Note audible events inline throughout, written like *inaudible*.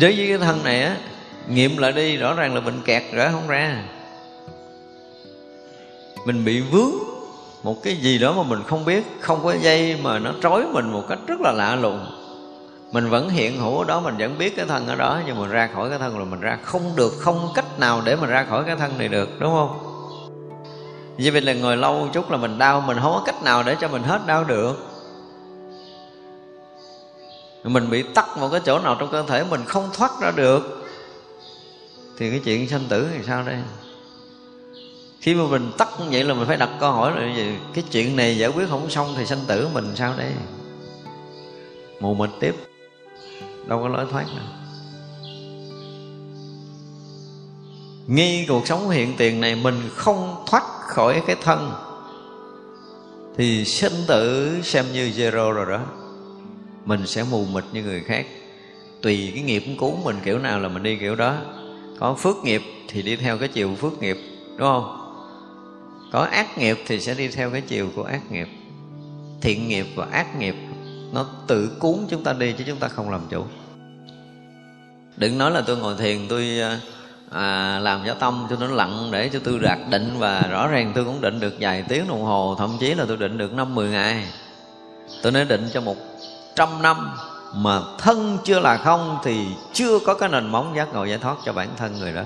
đối với cái thân này á, nghiệm lại đi, rõ ràng là mình kẹt rồi không ra. Mình bị vướng một cái gì đó mà mình không biết, không có dây mà nó trói mình một cách rất là lạ lùng. Mình vẫn hiện hữu ở đó, mình vẫn biết cái thân ở đó, nhưng mà ra khỏi cái thân rồi mình ra không được, không cách nào để mình ra khỏi cái thân này được, đúng không? Vì vậy là ngồi lâu chút là mình đau, mình không có cách nào để cho mình hết đau được mình bị tắc một cái chỗ nào trong cơ thể mình không thoát ra được. Thì cái chuyện sanh tử thì sao đây? Khi mà mình tắt như vậy là mình phải đặt câu hỏi là gì cái chuyện này giải quyết không xong thì sanh tử mình sao đây? Mù mịt tiếp. Đâu có lối thoát nào ngay cuộc sống hiện tiền này mình không thoát khỏi cái thân, thì sinh tử xem như zero rồi đó mình sẽ mù mịt như người khác. Tùy cái nghiệp cứu mình kiểu nào là mình đi kiểu đó. Có phước nghiệp thì đi theo cái chiều phước nghiệp đúng không? Có ác nghiệp thì sẽ đi theo cái chiều của ác nghiệp. Thiện nghiệp và ác nghiệp nó tự cuốn chúng ta đi chứ chúng ta không làm chủ. Đừng nói là tôi ngồi thiền tôi à, à làm cho tâm cho nó lặng để cho tôi đạt định và rõ ràng tôi cũng định được vài tiếng đồng hồ thậm chí là tôi định được năm mười ngày. Tôi nói định cho một trăm năm mà thân chưa là không thì chưa có cái nền móng giác ngộ giải thoát cho bản thân người đó.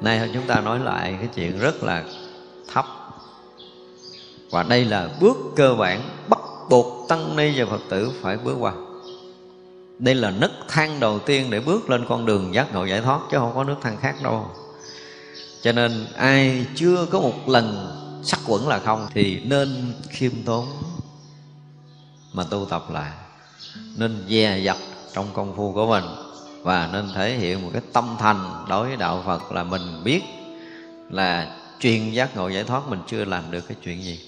Nay chúng ta nói lại cái chuyện rất là thấp. Và đây là bước cơ bản bắt buộc tăng ni và phật tử phải bước qua. Đây là nấc thang đầu tiên để bước lên con đường giác ngộ giải thoát chứ không có nước thang khác đâu. Cho nên ai chưa có một lần sắc quẩn là không thì nên khiêm tốn mà tu tập lại. Nên dè dặt trong công phu của mình và nên thể hiện một cái tâm thành đối với đạo Phật là mình biết là chuyên giác ngộ giải thoát mình chưa làm được cái chuyện gì.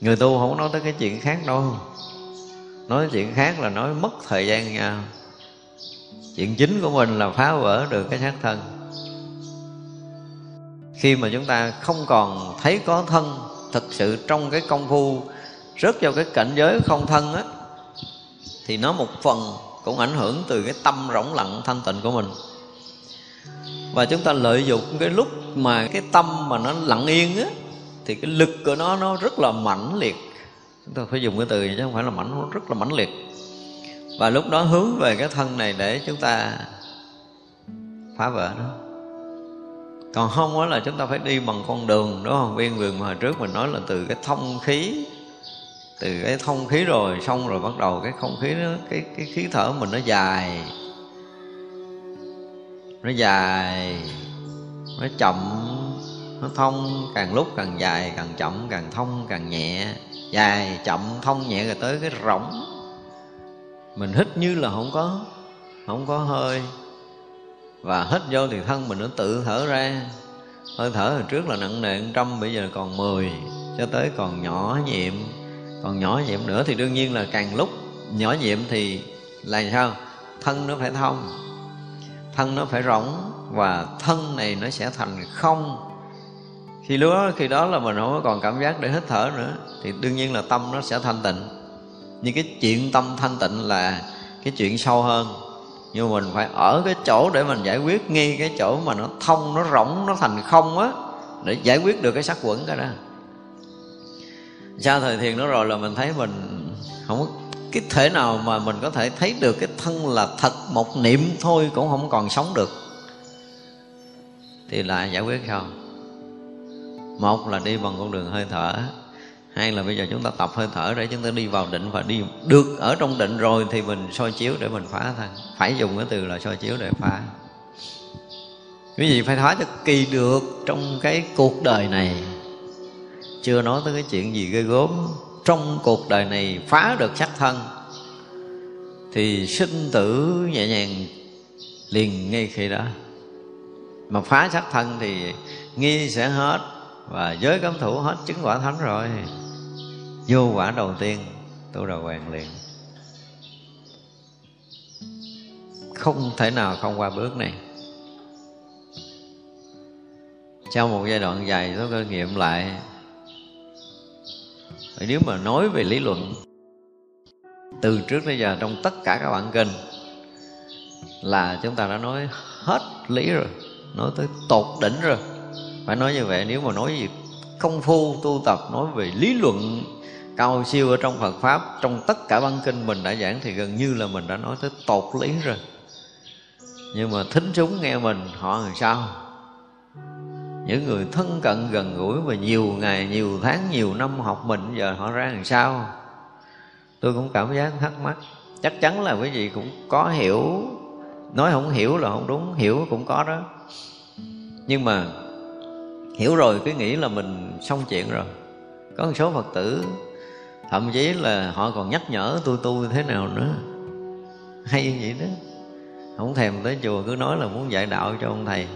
Người tu không nói tới cái chuyện khác đâu. Nói chuyện khác là nói mất thời gian nha chuyện chính của mình là phá vỡ được cái xác thân. Khi mà chúng ta không còn thấy có thân thực sự trong cái công phu rớt vào cái cảnh giới không thân á, thì nó một phần cũng ảnh hưởng từ cái tâm rỗng lặng thanh tịnh của mình. Và chúng ta lợi dụng cái lúc mà cái tâm mà nó lặng yên á, thì cái lực của nó nó rất là mãnh liệt. Chúng ta phải dùng cái từ chứ không phải là mãnh, nó rất là mãnh liệt. Và lúc đó hướng về cái thân này để chúng ta phá vỡ nó. Còn không á là chúng ta phải đi bằng con đường, đúng không? Viên vườn mà hồi trước mình nói là từ cái thông khí từ cái thông khí rồi, xong rồi bắt đầu cái không khí nó, cái cái khí thở mình nó dài. Nó dài, nó chậm, nó thông, càng lúc càng dài, càng chậm càng thông càng nhẹ. Dài, chậm, thông nhẹ rồi tới cái rỗng. Mình hít như là không có không có hơi. Và hít vô thì thân mình nó tự thở ra. Hơi thở hồi trước là nặng nề trăm, bây giờ còn mười, cho tới còn nhỏ nhiệm còn nhỏ nhiệm nữa thì đương nhiên là càng lúc, nhỏ nhiệm thì là sao? Thân nó phải thông, thân nó phải rỗng và thân này nó sẽ thành không. Khi đó khi đó là mình không còn cảm giác để hít thở nữa, thì đương nhiên là tâm nó sẽ thanh tịnh. Nhưng cái chuyện tâm thanh tịnh là cái chuyện sâu hơn. Nhưng mình phải ở cái chỗ để mình giải quyết, ngay cái chỗ mà nó thông, nó rỗng, nó thành không á, để giải quyết được cái sắc quẩn cái đó sau thời thiền đó rồi là mình thấy mình không có cái thể nào mà mình có thể thấy được cái thân là thật một niệm thôi, cũng không còn sống được. Thì là giải quyết sao? Một là đi bằng con đường hơi thở, hai là bây giờ chúng ta tập hơi thở để chúng ta đi vào định và đi được ở trong định rồi thì mình soi chiếu để mình phá thân. Phải dùng cái từ là soi chiếu để phá. Quý vị phải thoát cho kỳ được trong cái cuộc đời này? Chưa nói tới cái chuyện gì ghê gốm trong cuộc đời này phá được sắc thân, thì sinh tử nhẹ nhàng liền ngay khi đó. Mà phá sắc thân thì nghi sẽ hết, và giới cấm thủ hết chứng quả thánh rồi. Vô quả đầu tiên, tu đầu hoàng liền. Không thể nào không qua bước này. Sau một giai đoạn dài, tôi cơ nghiệm lại nếu mà nói về lý luận, từ trước đến giờ trong tất cả các bản kinh là chúng ta đã nói hết lý rồi, nói tới tột đỉnh rồi. Phải nói như vậy, nếu mà nói gì công phu tu tập, nói về lý luận cao siêu ở trong Phật pháp, trong tất cả văn kinh mình đã giảng thì gần như là mình đã nói tới tột lý rồi. Nhưng mà thính chúng nghe mình, họ làm sao? Những người thân cận gần gũi và nhiều ngày, nhiều tháng, nhiều năm học mình, giờ họ ra làm sao? Tôi cũng cảm giác thắc mắc. Chắc chắn là quý vị cũng có hiểu. Nói không hiểu là không đúng, hiểu cũng có đó. Nhưng mà hiểu rồi cứ nghĩ là mình xong chuyện rồi. Có một số phật tử, thậm chí là họ còn nhắc nhở tôi tu thế nào nữa. Hay vậy đó. Không thèm tới chùa cứ nói là muốn dạy đạo cho ông thầy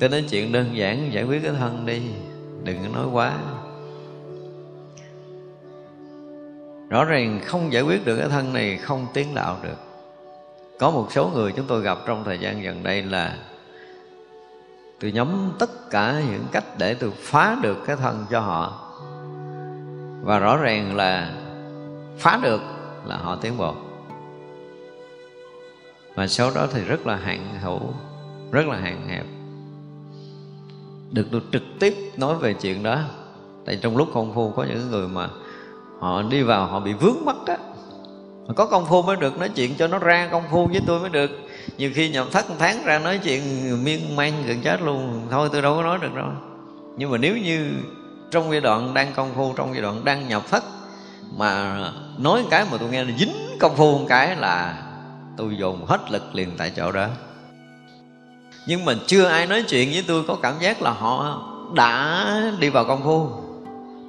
tôi nói chuyện đơn giản, giải quyết cái thân đi. Đừng có nói quá. Rõ ràng không giải quyết được cái thân này, không tiến đạo được. Có một số người chúng tôi gặp trong thời gian gần đây là tôi nhắm tất cả những cách để tôi phá được cái thân cho họ. Và rõ ràng là phá được là họ tiến bộ. Và sau đó thì rất là hạn hữu, rất là hạn hẹp được tôi trực tiếp nói về chuyện đó. Tại trong lúc công phu có những người mà họ đi vào, họ bị vướng mắt á. Có công phu mới được nói chuyện cho nó ra công phu với tôi mới được. Nhiều khi nhầm thất tháng ra nói chuyện miên man gần chết luôn. Thôi, tôi đâu có nói được đâu. Nhưng mà nếu như trong giai đoạn đang công phu, trong giai đoạn đang nhập thất, mà nói cái mà tôi nghe là dính công phu một cái là tôi dồn hết lực liền tại chỗ đó nhưng mà chưa ai nói chuyện với tôi có cảm giác là họ đã đi vào công phu.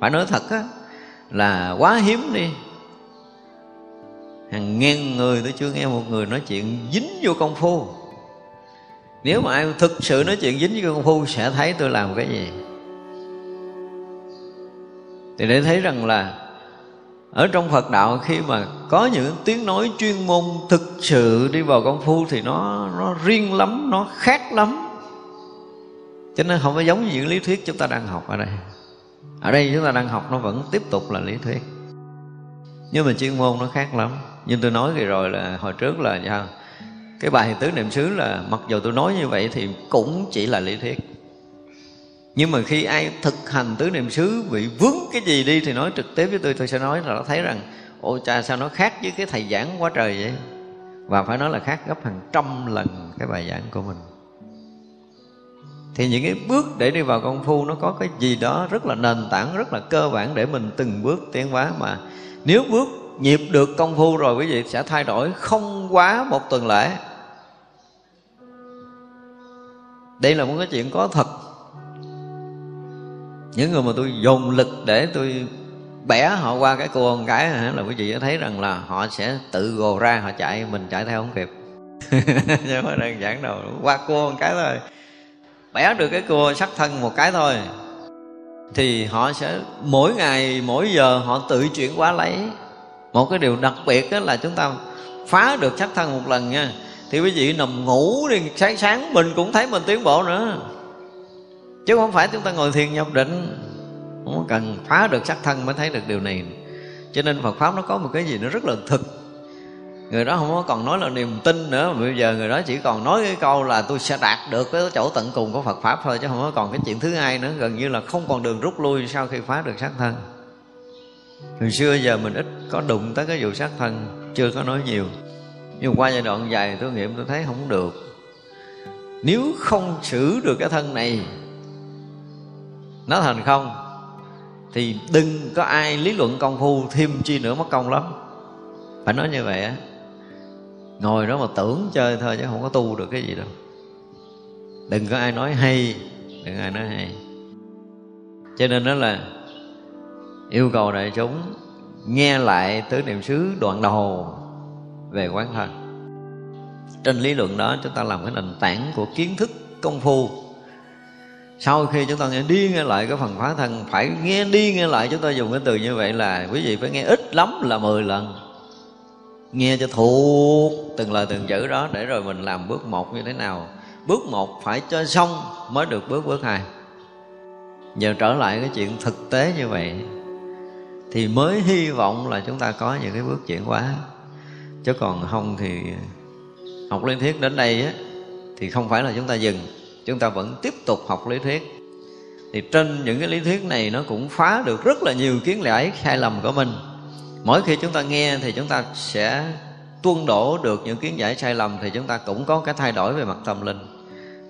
Phải nói thật á, là quá hiếm đi. Hàng ngàn người, tôi chưa nghe một người nói chuyện dính vô công phu. Nếu mà ai thực sự nói chuyện dính với công phu sẽ thấy tôi làm cái gì. Thì để thấy rằng là ở trong Phật đạo khi mà có những tiếng nói chuyên môn thực sự đi vào công phu thì nó nó riêng lắm, nó khác lắm. Cho nên không phải giống như những lý thuyết chúng ta đang học ở đây. Ở đây chúng ta đang học nó vẫn tiếp tục là lý thuyết. Nhưng mà chuyên môn nó khác lắm. nhưng tôi nói rồi là hồi trước là sao? Cái bài tứ niệm xứ là mặc dù tôi nói như vậy thì cũng chỉ là lý thuyết nhưng mà khi ai thực hành tứ niệm xứ, bị vướng cái gì đi thì nói trực tiếp với tôi tôi sẽ nói là nó thấy rằng ôi cha, sao nó khác với cái thầy giảng quá trời vậy? Và phải nói là khác gấp hàng trăm lần cái bài giảng của mình. Thì những cái bước để đi vào công phu nó có cái gì đó rất là nền tảng, rất là cơ bản để mình từng bước tiến hóa. Mà nếu bước nhịp được công phu rồi quý vị sẽ thay đổi không quá một tuần lễ. Đây là một cái chuyện có thật những người mà tôi dồn lực để tôi bẻ họ qua cái cua một cái là quý vị thấy rằng là họ sẽ tự gồ ra, họ chạy, mình chạy theo không kịp. *laughs* Chứ không đơn giản đâu, qua cua một cái thôi. Bẻ được cái cua sắc thân một cái thôi, thì họ sẽ, mỗi ngày, mỗi giờ họ tự chuyển hóa lấy. Một cái điều đặc biệt đó là chúng ta phá được sắc thân một lần nha. Thì quý vị nằm ngủ đi, sáng sáng mình cũng thấy mình tiến bộ nữa chứ không phải chúng ta ngồi thiền nhập định. Không cần phá được sắc thân mới thấy được điều này. Cho nên Phật pháp nó có một cái gì nó rất là thực. Người đó không có còn nói là niềm tin nữa. Mà bây giờ người đó chỉ còn nói cái câu là tôi sẽ đạt được cái chỗ tận cùng của Phật pháp thôi, chứ không có còn cái chuyện thứ hai nữa. Gần như là không còn đường rút lui sau khi phá được sát thân. Hồi xưa giờ mình ít có đụng tới cái vụ sát thân, chưa có nói nhiều. Nhưng qua giai đoạn dài, tôi nghiệm, tôi thấy không được. Nếu không xử được cái thân này nó thành không? Thì đừng có ai lý luận công phu, thêm chi nữa mất công lắm. Phải nói như vậy á. Ngồi đó mà tưởng chơi thôi chứ không có tu được cái gì đâu. Đừng có ai nói hay, đừng ai nói hay. Cho nên đó là yêu cầu đại chúng nghe lại tứ niệm xứ đoạn đầu về quán thân. Trên lý luận đó, chúng ta làm cái nền tảng của kiến thức công phu sau khi chúng ta nghe đi nghe lại cái phần phá thân phải nghe đi nghe lại chúng ta dùng cái từ như vậy là quý vị phải nghe ít lắm là 10 lần. Nghe cho thuộc từng lời từng chữ đó để rồi mình làm bước một như thế nào. Bước một phải cho xong mới được bước bước hai. Giờ trở lại cái chuyện thực tế như vậy thì mới hy vọng là chúng ta có những cái bước chuyển hóa. Chứ còn không thì học liên thuyết đến đây á, thì không phải là chúng ta dừng chúng ta vẫn tiếp tục học lý thuyết. Thì trên những cái lý thuyết này nó cũng phá được rất là nhiều kiến giải sai lầm của mình. Mỗi khi chúng ta nghe thì chúng ta sẽ tuôn đổ được những kiến giải sai lầm thì chúng ta cũng có cái thay đổi về mặt tâm linh.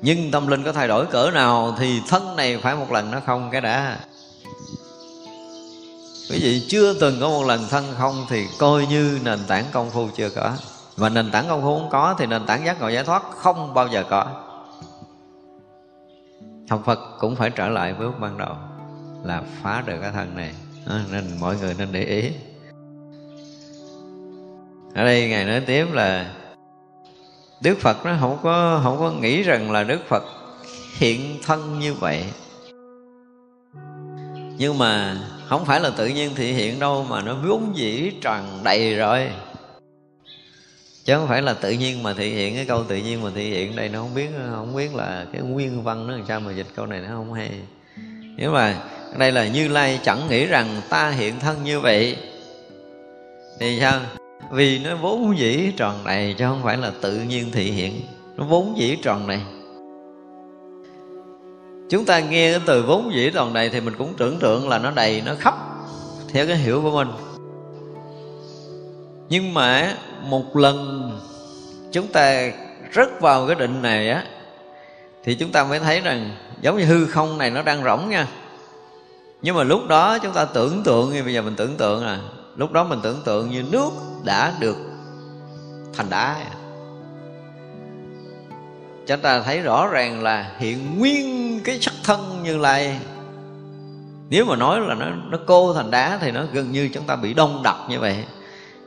Nhưng tâm linh có thay đổi cỡ nào thì thân này phải một lần nó không cái đã. Quý vị chưa từng có một lần thân không thì coi như nền tảng công phu chưa có. Và nền tảng công phu không có thì nền tảng giác ngộ giải thoát không bao giờ có học phật cũng phải trở lại với lúc ban đầu, là phá được cái thân này. Nên mọi người nên để ý. Ở đây ngài nói tiếp là, đức phật nó không có không có nghĩ rằng là đức phật hiện thân như vậy. Nhưng mà không phải là tự nhiên thị hiện đâu, mà nó vốn dĩ tràn đầy rồi chứ không phải là tự nhiên mà thị hiện cái câu tự nhiên mà thị hiện đây, nó không biết không biết là cái nguyên văn nó làm sao mà dịch câu này nó không hay. Nếu mà đây là như lai chẳng nghĩ rằng ta hiện thân như vậy, thì sao? Vì nó vốn dĩ tròn đầy chứ không phải là tự nhiên thị hiện. Nó vốn dĩ tròn đầy. Chúng ta nghe cái từ vốn dĩ tròn đầy thì mình cũng tưởng tượng là nó đầy, nó khắp theo cái hiểu của mình nhưng mà một lần chúng ta rớt vào cái định này á, thì chúng ta mới thấy rằng giống như hư không này nó đang rỗng nha. Nhưng mà lúc đó chúng ta tưởng tượng, như bây giờ mình tưởng tượng là lúc đó mình tưởng tượng như nước đã được thành đá. Chúng ta thấy rõ ràng là hiện nguyên cái sắc thân như lai. Nếu mà nói là nó nó cô thành đá thì nó gần như chúng ta bị đông đặc như vậy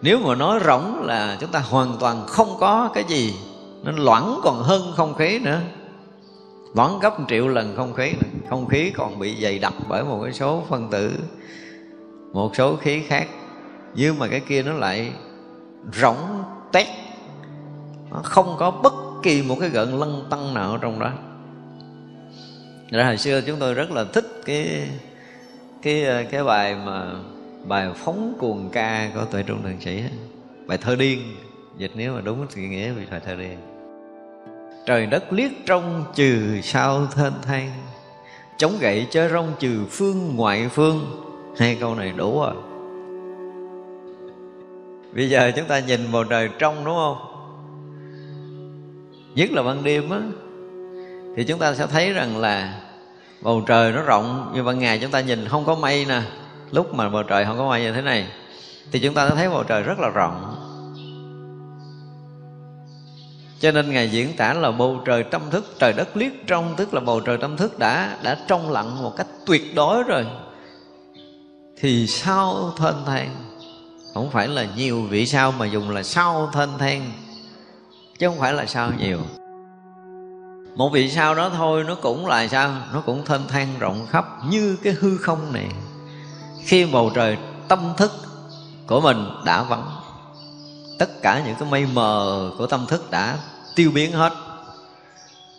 nếu mà nói rỗng là chúng ta hoàn toàn không có cái gì, nên loãng còn hơn không khí nữa. Loãng gấp một triệu lần không khí nữa. không khí còn bị dày đặc bởi một cái số phân tử, một số khí khác. Nhưng mà cái kia nó lại rỗng tét. Nó không có bất kỳ một cái gợn lân tăng nào ở trong đó. Ra hồi xưa chúng tôi rất là thích cái cái cái bài mà bài phóng cuồng ca của tuệ trung thượng sĩ bài thơ điên. Dịch nếu mà đúng thì nghĩa vì bài thơ điên. Trời đất liếc trong trừ sao thênh thang, chống gậy chơi rong trừ phương ngoại phương. Hai câu này đủ rồi. Bây giờ chúng ta nhìn bầu trời trong đúng không? Nhất là ban đêm á, thì chúng ta sẽ thấy rằng là bầu trời nó rộng. Như ban ngày chúng ta nhìn không có mây nè lúc mà bầu trời không có mây như thế này, thì chúng ta sẽ thấy bầu trời rất là rộng. Cho nên ngài diễn tả là bầu trời tâm thức, trời đất liếc trong, tức là bầu trời tâm thức đã đã trong lặng một cách tuyệt đối rồi. Thì sao thênh thang, không phải là nhiều vị sao mà dùng là sao thênh thang, chứ không phải là sao nhiều. Một vị sao đó thôi, nó cũng là sao? Nó cũng thênh thang rộng khắp như cái hư không này khi bầu trời, tâm thức của mình đã vắng. Tất cả những cái mây mờ của tâm thức đã tiêu biến hết.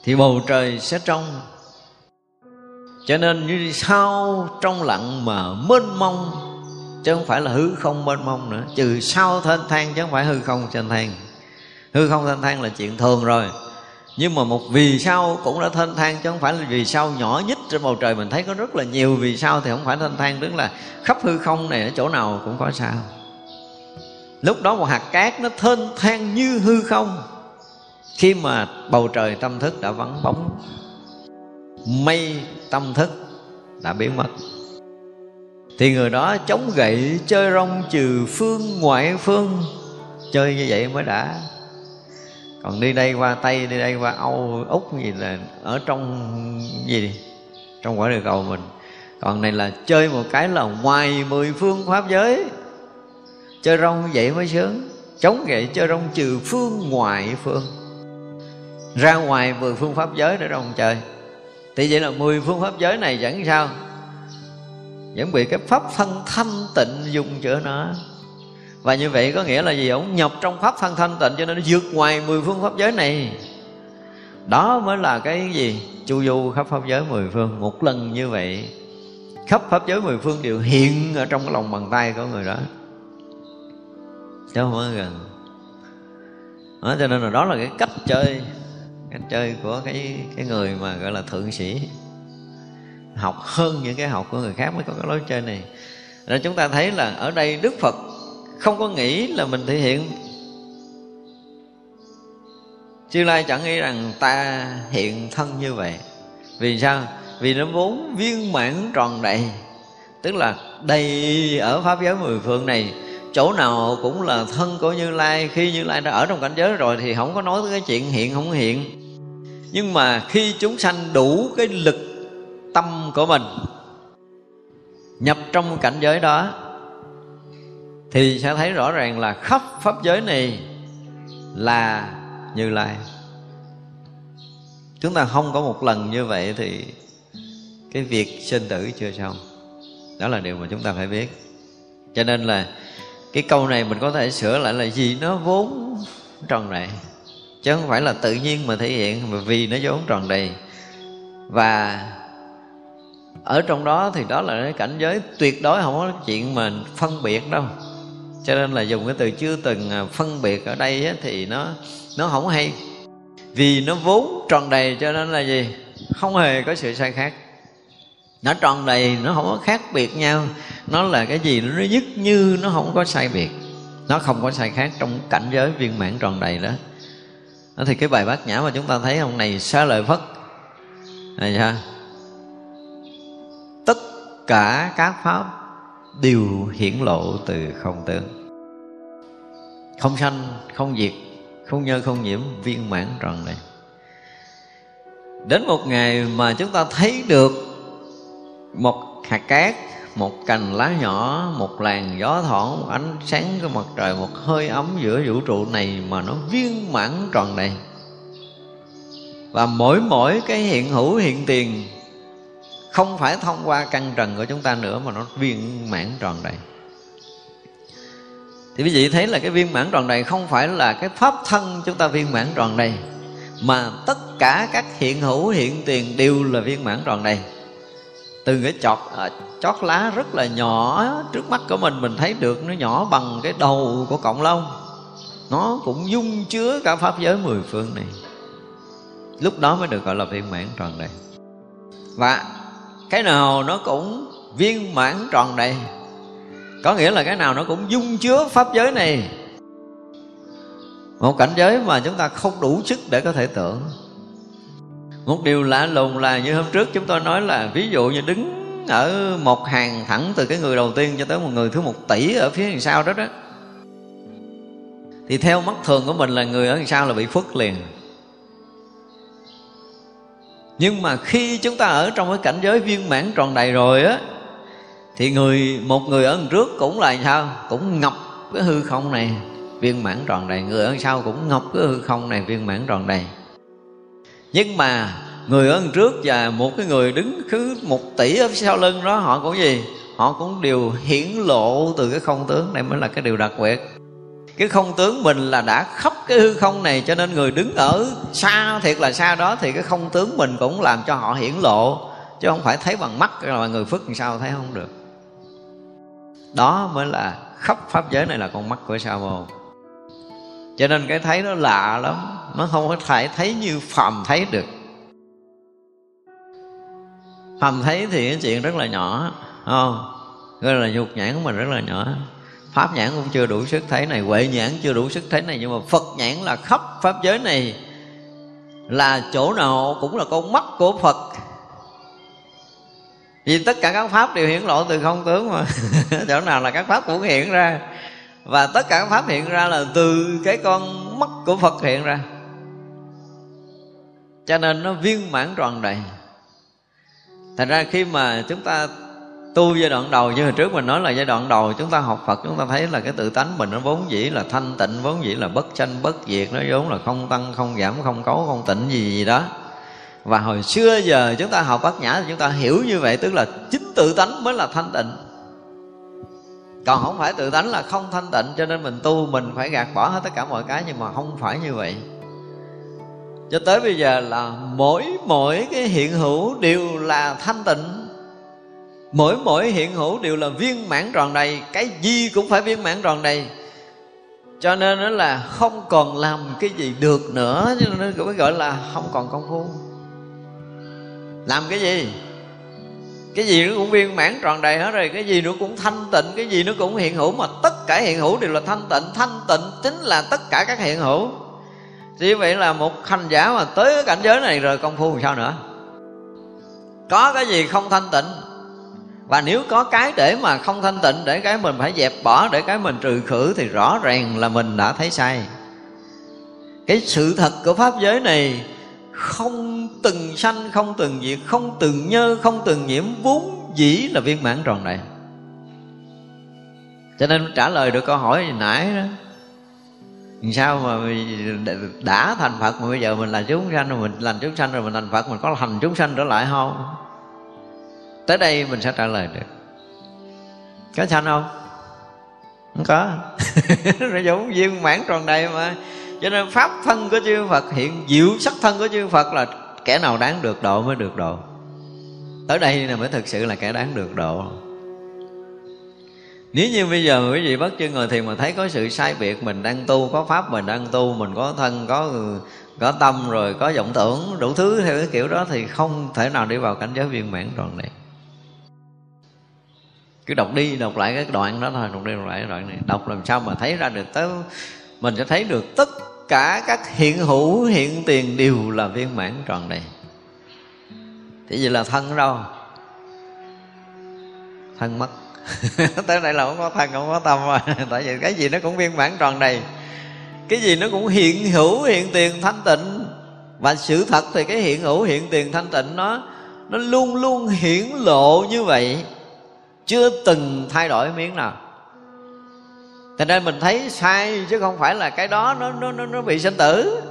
Thì bầu trời sẽ trong. Cho nên như sao trong lặng mà mênh mông, chứ không phải là hư không mênh mông nữa. Trừ sao thênh thang chứ không phải hư không thênh thang. Hư không thênh thang là chuyện thường rồi nhưng mà một vì sao cũng đã thênh thang chứ không phải là vì sao nhỏ nhất trên bầu trời mình thấy có rất là nhiều vì sao thì không phải thênh thang, tức là khắp hư không này ở chỗ nào cũng có sao. Lúc đó một hạt cát nó thênh thang như hư không khi mà bầu trời tâm thức đã vắng bóng. Mây tâm thức đã biến mất. Thì người đó chống gậy, chơi rong trừ phương ngoại phương. Chơi như vậy mới đã còn đi đây qua tây, đi đây qua âu, úc gì là ở trong gì trong quả địa cầu mình. Còn này là chơi một cái là ngoài mười phương pháp giới. Chơi rong vậy mới sướng. Chống gậy chơi rong trừ phương ngoại phương. Ra ngoài mười phương pháp giới để rong chơi. Thì vậy là mười phương pháp giới này chẳng sao. Vẫn bị cái pháp thân thanh tịnh dùng chữa nó và như vậy có nghĩa là gì? Ông nhập trong pháp thân thanh tịnh cho nên nó vượt ngoài mười phương pháp giới này. Đó mới là cái gì? Chu du khắp pháp giới mười phương. Một lần như vậy khắp pháp giới mười phương đều hiện ở trong cái lòng bàn tay của người đó. Chứ không có gần. Đó, cho nên là đó là cái cách chơi cách chơi của cái cái người mà gọi là thượng sĩ. Học hơn những cái học của người khác mới có cái lối chơi này. Rồi chúng ta thấy là ở đây đức phật không có nghĩ là mình thể hiện. Chư Lai chẳng nghĩ rằng ta hiện thân như vậy. Vì sao? Vì nó vốn viên mãn tròn đầy. Tức là đầy ở Pháp giới mười phương này, Chỗ nào cũng là thân của Như Lai. Khi Như Lai đã ở trong cảnh giới rồi Thì không có nói tới cái chuyện hiện không hiện. Nhưng mà khi chúng sanh đủ cái lực tâm của mình Nhập trong cảnh giới đó thì sẽ thấy rõ ràng là khắp Pháp giới này Là như lai. Chúng ta không có một lần như vậy thì cái việc sinh tử chưa xong. Đó là điều mà chúng ta phải biết. Cho nên là cái câu này mình có thể sửa lại là gì nó vốn tròn đầy chứ không phải là tự nhiên mà thể hiện mà vì nó vốn tròn đầy và ở trong đó thì đó là cái cảnh giới tuyệt đối, không có chuyện mà phân biệt đâu cho nên là dùng cái từ chưa từng à, phân biệt ở đây á, thì nó nó không hay. Vì nó vốn tròn đầy cho nên là gì? Không hề có sự sai khác. Nó tròn đầy nó không có khác biệt nhau. Nó là cái gì nó nhất như nó không có sai biệt. Nó không có sai khác trong cảnh giới viên mãn tròn đầy đó. Đó thì cái bài bát nhã mà chúng ta thấy ông này xá lợi phất này ha. Tất cả các pháp đều hiển lộ từ không tướng không sanh, không diệt, không nhơ, không nhiễm, viên mãn tròn đầy đến một ngày mà chúng ta thấy được một hạt cát, một cành lá nhỏ, một làn gió thoảng một ánh sáng của mặt trời, một hơi ấm giữa vũ trụ này mà nó viên mãn tròn đầy và mỗi mỗi cái hiện hữu, hiện tiền không phải thông qua căn trần của chúng ta nữa mà nó viên mãn tròn đầy. Thì quý vị thấy là cái viên mãn tròn đầy không phải là cái pháp thân chúng ta viên mãn tròn đầy, mà tất cả các hiện hữu, hiện tiền đều là viên mãn tròn đầy. Từ cái chọt à, chót lá rất là nhỏ trước mắt của mình mình thấy được nó nhỏ bằng cái đầu của cộng lông. Nó cũng dung chứa cả pháp giới mười phương này. Lúc đó mới được gọi là viên mãn tròn đầy. Và cái nào nó cũng viên mãn tròn đầy. Có nghĩa là cái nào nó cũng dung chứa pháp giới này. Một cảnh giới mà chúng ta không đủ sức để có thể tưởng. Một điều lạ lùng là như hôm trước chúng tôi nói là ví dụ như đứng ở một hàng thẳng từ cái người đầu tiên cho tới một người thứ một tỷ ở phía đằng sau đó đó, thì theo mắt thường của mình là người ở đằng sau là bị khuất liền nhưng mà khi chúng ta ở trong cái cảnh giới viên mãn tròn đầy rồi á, thì người, một người ở trước cũng là sao? Cũng ngập cái hư không này, viên mãn tròn đầy. Người ở sau cũng ngập cái hư không này, viên mãn tròn đầy. Nhưng mà người ở trước và một cái người đứng cứ một tỷ ở sau lưng đó, họ cũng gì? Họ cũng đều hiển lộ từ cái không tướng này mới là cái điều đặc biệt cái không tướng mình là đã khắp cái hư không này, cho nên người đứng ở xa, thiệt là xa đó, thì cái không tướng mình cũng làm cho họ hiển lộ, chứ không phải thấy bằng mắt là người phước làm sao thấy không được. Đó mới là khắp pháp giới này là con mắt của sa môn cho nên cái thấy nó lạ lắm, nó không có thể thấy như phàm thấy được. Phàm thấy thì cái chuyện rất là nhỏ không? Rất là nhục nhãn của mình rất là nhỏ pháp nhãn cũng chưa đủ sức thấy này, huệ nhãn chưa đủ sức thấy này, nhưng mà phật nhãn là khắp pháp giới này. Là chỗ nào cũng là con mắt của phật. Vì tất cả các pháp đều hiển lộ từ không tướng mà. *laughs* Chỗ nào là các pháp cũng hiện ra. Và tất cả các pháp hiện ra là từ cái con mắt của phật hiện ra. Cho nên nó viên mãn tròn đầy. Thành ra khi mà chúng ta tu giai đoạn đầu như hồi trước mình nói là giai đoạn đầu chúng ta học Phật, chúng ta thấy là cái tự tánh mình nó vốn dĩ là thanh tịnh, vốn dĩ là bất tranh bất diệt nó vốn là không tăng, không giảm, không cấu, không tịnh gì gì đó. Và hồi xưa giờ chúng ta học bát nhã thì chúng ta hiểu như vậy, tức là chính tự tánh mới là thanh tịnh. Còn không phải tự tánh là không thanh tịnh, cho nên mình tu mình phải gạt bỏ hết tất cả mọi cái, nhưng mà không phải như vậy. Cho tới bây giờ là mỗi mỗi cái hiện hữu đều là thanh tịnh mỗi mỗi hiện hữu đều là viên mãn tròn đầy, cái gì cũng phải viên mãn tròn đầy. Cho nên nó là không còn làm cái gì được nữa, cho nên mới gọi là không còn công phu. Làm cái gì? Cái gì nó cũng viên mãn tròn đầy hết rồi, cái gì nó cũng thanh tịnh, cái gì nó cũng hiện hữu, mà tất cả hiện hữu đều là thanh tịnh. Thanh tịnh chính là tất cả các hiện hữu. Thì vậy là một hành giả mà tới cái cảnh giới này rồi công phu làm sao nữa? Có cái gì không thanh tịnh? Và nếu có cái để mà không thanh tịnh, để cái mình phải dẹp bỏ, để cái mình trừ khử, thì rõ ràng là mình đã thấy sai. Cái sự thật của pháp giới này, không từng sanh, không từng diệt, không từng nhơ, không từng nhiễm, vốn dĩ là viên mãn tròn đầy. Cho nên trả lời được câu hỏi nãy đó sao mà đã thành phật mà bây giờ mình là chúng sanh, rồi mình làm chúng sanh, rồi mình thành phật, mình có thành chúng sanh trở lại không? Tới đây mình sẽ trả lời được. Có sanh không? Không có. *laughs* Nó giống viên mãn tròn đầy mà. Cho nên pháp thân của chư Phật, hiện diệu sắc thân của chư Phật là kẻ nào đáng được độ mới được độ. Tới đây là mới thực sự là kẻ đáng được độ. Nếu như bây giờ quý vị bắt chân ngồi thiền mà thấy có sự sai biệt mình đang tu, có pháp mình đang tu, mình có thân, có có tâm rồi, có vọng tưởng, đủ thứ theo cái kiểu đó thì không thể nào đi vào cảnh giới viên mãn tròn này cứ đọc đi, đọc lại cái đoạn đó thôi, đọc đi, đọc lại cái đoạn này. Đọc làm sao mà thấy ra được tới mình sẽ thấy được tất cả các hiện hữu, hiện tiền đều là viên mãn tròn đầy. Thì vậy là thân đâu? Thân mất. *laughs* Tới đây là không có thân, không có tâm rồi. *laughs* Tại vì cái gì nó cũng viên mãn tròn đầy. Cái gì nó cũng hiện hữu, hiện tiền thanh tịnh. Và sự thật thì cái hiện hữu, hiện tiền thanh tịnh nó nó luôn luôn hiển lộ như vậy chưa từng thay đổi miếng nào. Thành nên mình thấy sai chứ không phải là cái đó nó nó nó, nó bị sinh tử.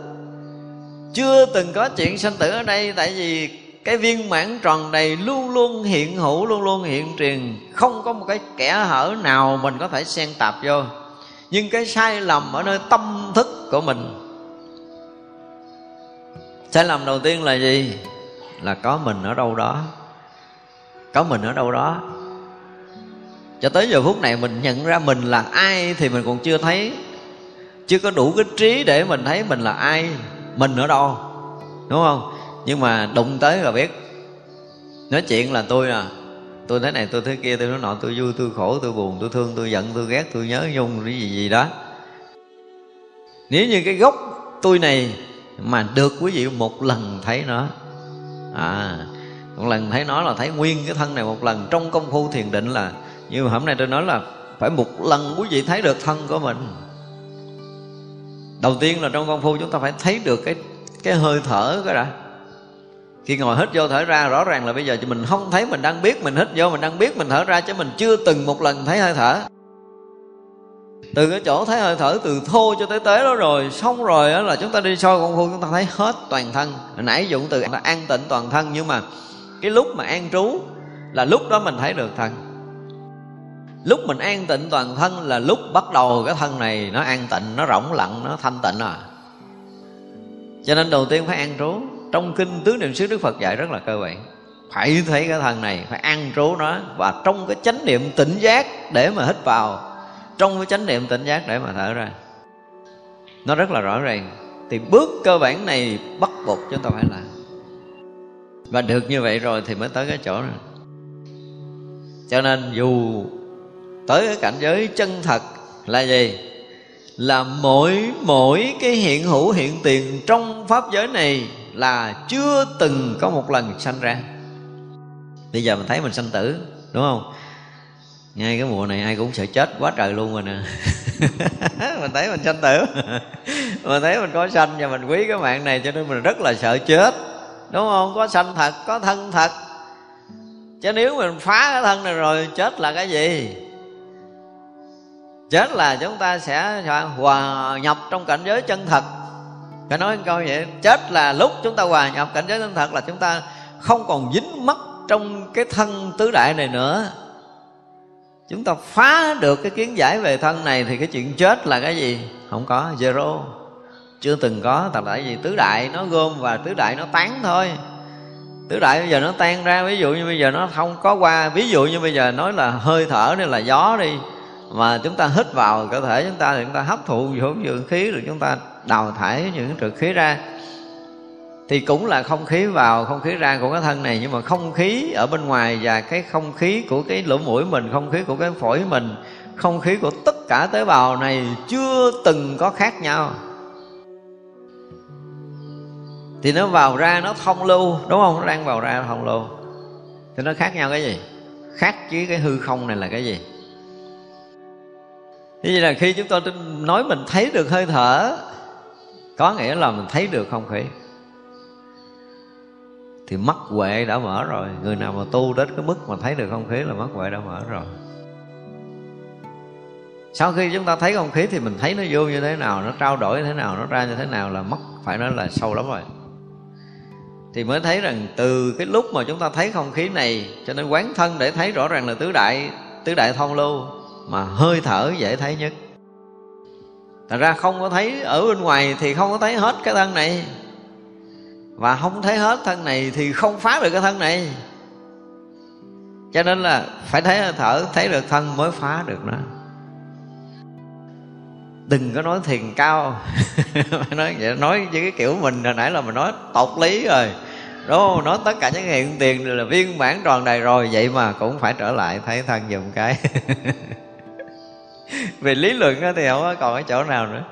Chưa từng có chuyện sinh tử ở đây tại vì cái viên mãn tròn đầy luôn luôn hiện hữu luôn luôn hiện truyền. Không có một cái kẻ hở nào mình có thể xen tạp vô. Nhưng cái sai lầm ở nơi tâm thức của mình. Sai lầm đầu tiên là gì? Là có mình ở đâu đó. Có mình ở đâu đó cho tới giờ phút này mình nhận ra mình là ai thì mình còn chưa thấy. Chưa có đủ cái trí để mình thấy mình là ai, mình ở đâu, đúng không? Nhưng mà đụng tới là biết. Nói chuyện là tôi à tôi thế này, tôi thế kia, tôi nói nọ, tôi vui, tôi khổ, tôi buồn, tôi thương, tôi giận, tôi ghét, tôi nhớ nhung, cái gì gì đó. Nếu như cái gốc tôi này mà được quý vị một lần thấy nó à một lần thấy nó là thấy nguyên cái thân này một lần, trong công phu thiền định là như hôm nay tôi nói là phải một lần quý vị thấy được thân của mình. Đầu tiên là trong công phu chúng ta phải thấy được cái cái hơi thở cái đã. Khi ngồi hít vô thở ra, rõ ràng là bây giờ mình không thấy, mình đang biết mình hít vô, mình đang biết mình thở ra, chứ mình chưa từng một lần thấy hơi thở. Từ cái chỗ thấy hơi thở từ thô cho tới tế đó rồi, xong rồi đó là chúng ta đi soi công phu, chúng ta thấy hết toàn thân. Hồi nãy dụng từ an tịnh toàn thân, nhưng mà cái lúc mà an trú là lúc đó mình thấy được thân lúc mình an tịnh toàn thân là lúc bắt đầu cái thân này nó an tịnh, nó rỗng lặng, nó thanh tịnh à. Cho nên đầu tiên phải an trú. Trong kinh tứ niệm xứ đức phật dạy rất là cơ bản. Phải thấy cái thân này, phải an trú nó. Và trong cái chánh niệm tỉnh giác để mà hít vào. Trong cái chánh niệm tỉnh giác để mà thở ra. Nó rất là rõ ràng. Thì bước cơ bản này bắt buộc chúng ta phải làm. Và được như vậy rồi thì mới tới cái chỗ này. Cho nên dù tới cái cảnh giới chân thật là gì? Là mỗi mỗi cái hiện hữu hiện tiền trong pháp giới này là chưa từng có một lần sanh ra. Bây giờ mình thấy mình sanh tử, đúng không? Ngay cái mùa này ai cũng sợ chết quá trời luôn rồi nè. *laughs* Mình thấy mình sanh tử. *laughs* Mình thấy mình có sanh và mình quý cái mạng này cho nên mình rất là sợ chết. Đúng không? Có sanh thật, có thân thật. Chứ nếu mình phá cái thân này rồi, chết là cái gì? Chết là chúng ta sẽ hòa nhập trong cảnh giới chân thật. Phải nói câu vậy, chết là lúc chúng ta hòa nhập cảnh giới chân thật là chúng ta không còn dính mắc trong cái thân tứ đại này nữa. Chúng ta phá được cái kiến giải về thân này thì cái chuyện chết là cái gì? Không có, zero. Chưa từng có tại vì tứ đại nó gom và tứ đại nó tán thôi. Tứ đại bây giờ nó tan ra, ví dụ như bây giờ nó không có qua. Ví dụ như bây giờ nói là hơi thở này là gió đi mà chúng ta hít vào cơ thể chúng ta thì chúng ta hấp thụ vô dưỡng khí rồi chúng ta đào thải những trượt khí ra. Thì cũng là không khí vào, không khí ra của cái thân này, nhưng mà không khí ở bên ngoài và cái không khí của cái lỗ mũi mình, không khí của cái phổi mình, không khí của tất cả tế bào này chưa từng có khác nhau. Thì nó vào ra, nó thông lưu, đúng không? Nó đang vào ra nó thông lưu. Thì nó khác nhau cái gì? Khác với cái hư không này là cái gì? Như vậy là khi chúng tôi nói mình thấy được hơi thở, có nghĩa là mình thấy được không khí. Thì mắt huệ đã mở rồi, người nào mà tu đến cái mức mà thấy được không khí là mắt huệ đã mở rồi. Sau khi chúng ta thấy không khí thì mình thấy nó vô như thế nào, nó trao đổi như thế nào, nó ra như thế nào là mắt phải nói là sâu lắm rồi. Thì mới thấy rằng từ cái lúc mà chúng ta thấy không khí này cho nên quán thân để thấy rõ ràng là tứ đại tứ đại thông lưu mà hơi thở dễ thấy nhất. Thật ra không có thấy ở bên ngoài thì không có thấy hết cái thân này. Và không thấy hết thân này thì không phá được cái thân này. Cho nên là phải thấy hơi thở, thấy được thân mới phá được nó. Đừng có nói thiền cao. *laughs* Nói vậy nói với cái kiểu mình hồi nãy là mình nói tột lý rồi. Đúng không? Nói tất cả những hiện tiền là viên bản tròn đầy rồi vậy mà cũng phải trở lại thấy thân dùm cái. *laughs* *laughs* về lý luận thì không có còn ở chỗ nào nữa.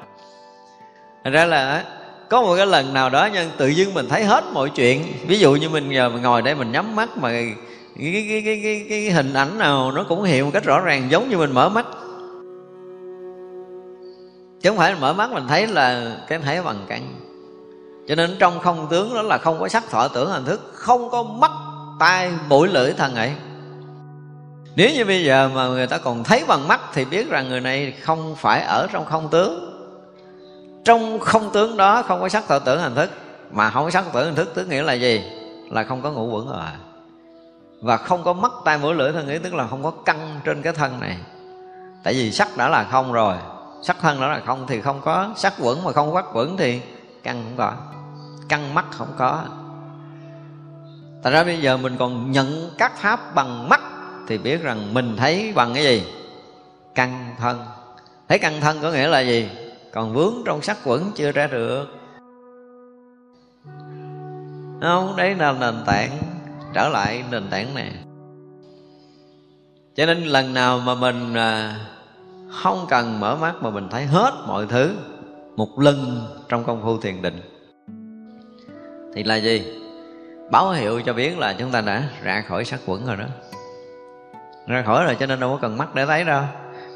Thành ra là có một cái lần nào đó nhân tự dưng mình thấy hết mọi chuyện. Ví dụ như mình giờ mình ngồi đây mình nhắm mắt mà cái, cái, cái, cái, cái, cái hình ảnh nào nó cũng hiện một cách rõ ràng giống như mình mở mắt. Chứ không phải mở mắt mình thấy là cái thấy bằng căn cho nên trong không tướng đó là không có sắc thọ tưởng hành thức không có mắt tai mũi lưỡi thân ấy nếu như bây giờ mà người ta còn thấy bằng mắt thì biết rằng người này không phải ở trong không tướng. Trong không tướng đó không có sắc thọ tưởng hành thức. Mà không có sắc thọ tưởng hành thức, tức nghĩa là gì? Là không có ngũ quẩn rồi. Và không có mắt tai mũi lưỡi thân nghĩ tức là không có căng trên cái thân này. Tại vì sắc đã là không rồi. Sắc thân đó là không thì không có sắc quẩn, mà không có quắc quẩn thì căng không có. Căng mắt không có. Tại ra bây giờ mình còn nhận các pháp bằng mắt thì biết rằng mình thấy bằng cái gì? Căn thân. Thấy căn thân có nghĩa là gì? Còn vướng trong sắc quẩn chưa ra được. Không, đấy là nền tảng. Trở lại nền tảng này. Cho nên lần nào mà mình à, không cần mở mắt mà mình thấy hết mọi thứ một lần trong công phu thiền định, thì là gì? Báo hiệu cho biết là chúng ta đã ra khỏi sắc quẩn rồi đó ra khỏi rồi cho nên đâu có cần mắt để thấy đâu.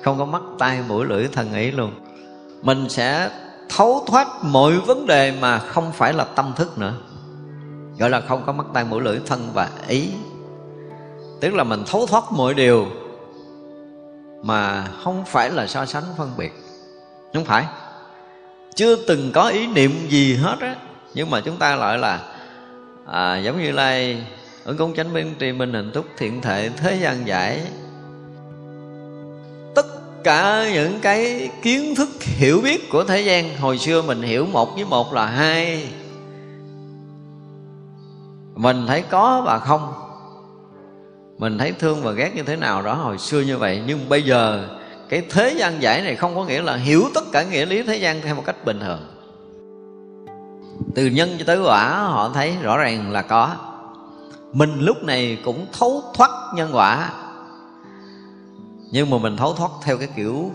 Không có mắt tai mũi lưỡi thần ý luôn. Mình sẽ thấu thoát mọi vấn đề mà không phải là tâm thức nữa. Gọi là không có mắt tai mũi lưỡi thân và ý. Tức là mình thấu thoát mọi điều mà không phải là so sánh phân biệt. Không phải. Chưa từng có ý niệm gì hết á nhưng mà chúng ta lại là à, giống như lai ở công chánh biên trì minh hạnh túc thiện thể thế gian giải. Tất cả những cái kiến thức hiểu biết của thế gian, hồi xưa mình hiểu một với một là hai. Mình thấy có và không. Mình thấy thương và ghét như thế nào đó hồi xưa như vậy. Nhưng bây giờ, cái thế gian giải này không có nghĩa là hiểu tất cả nghĩa lý thế gian theo một cách bình thường. Từ nhân cho tới quả, họ thấy rõ ràng là có mình lúc này cũng thấu thoát nhân quả. Nhưng mà mình thấu thoát theo cái kiểu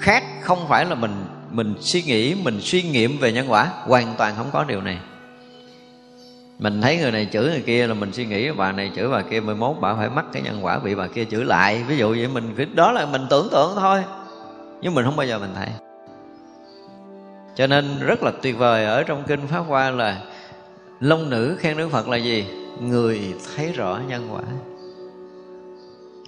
khác, không phải là mình mình suy nghĩ, mình suy nghiệm về nhân quả. Hoàn toàn không có điều này. Mình thấy người này chửi người kia là mình suy nghĩ, bà này chửi bà kia 11 bà phải mắc cái nhân quả bị bà kia chửi lại. Ví dụ vậy mình đó là mình tưởng tượng thôi. Nhưng mình không bao giờ mình thấy. Cho nên rất là tuyệt vời ở trong kinh pháp hoa là long nữ khen đức phật là gì? Người thấy rõ nhân quả.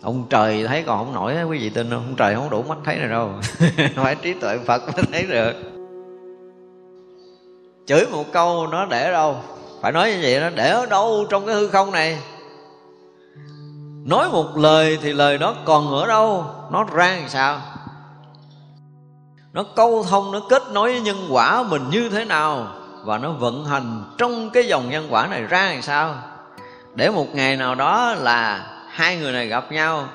Ông trời thấy còn không nổi quý vị tin không? Ông trời không đủ mắt thấy này đâu. *laughs* Phải trí tuệ phật mới thấy được. Chửi một câu nó để ở đâu? Phải nói như vậy nó để ở đâu trong cái hư không này? Nói một lời thì lời đó còn ở đâu? Nó ra làm sao? Nó câu thông, nó kết nối với nhân quả mình như thế nào? Và nó vận hành trong cái dòng nhân quả này ra làm sao? Để một ngày nào đó là hai người này gặp nhau,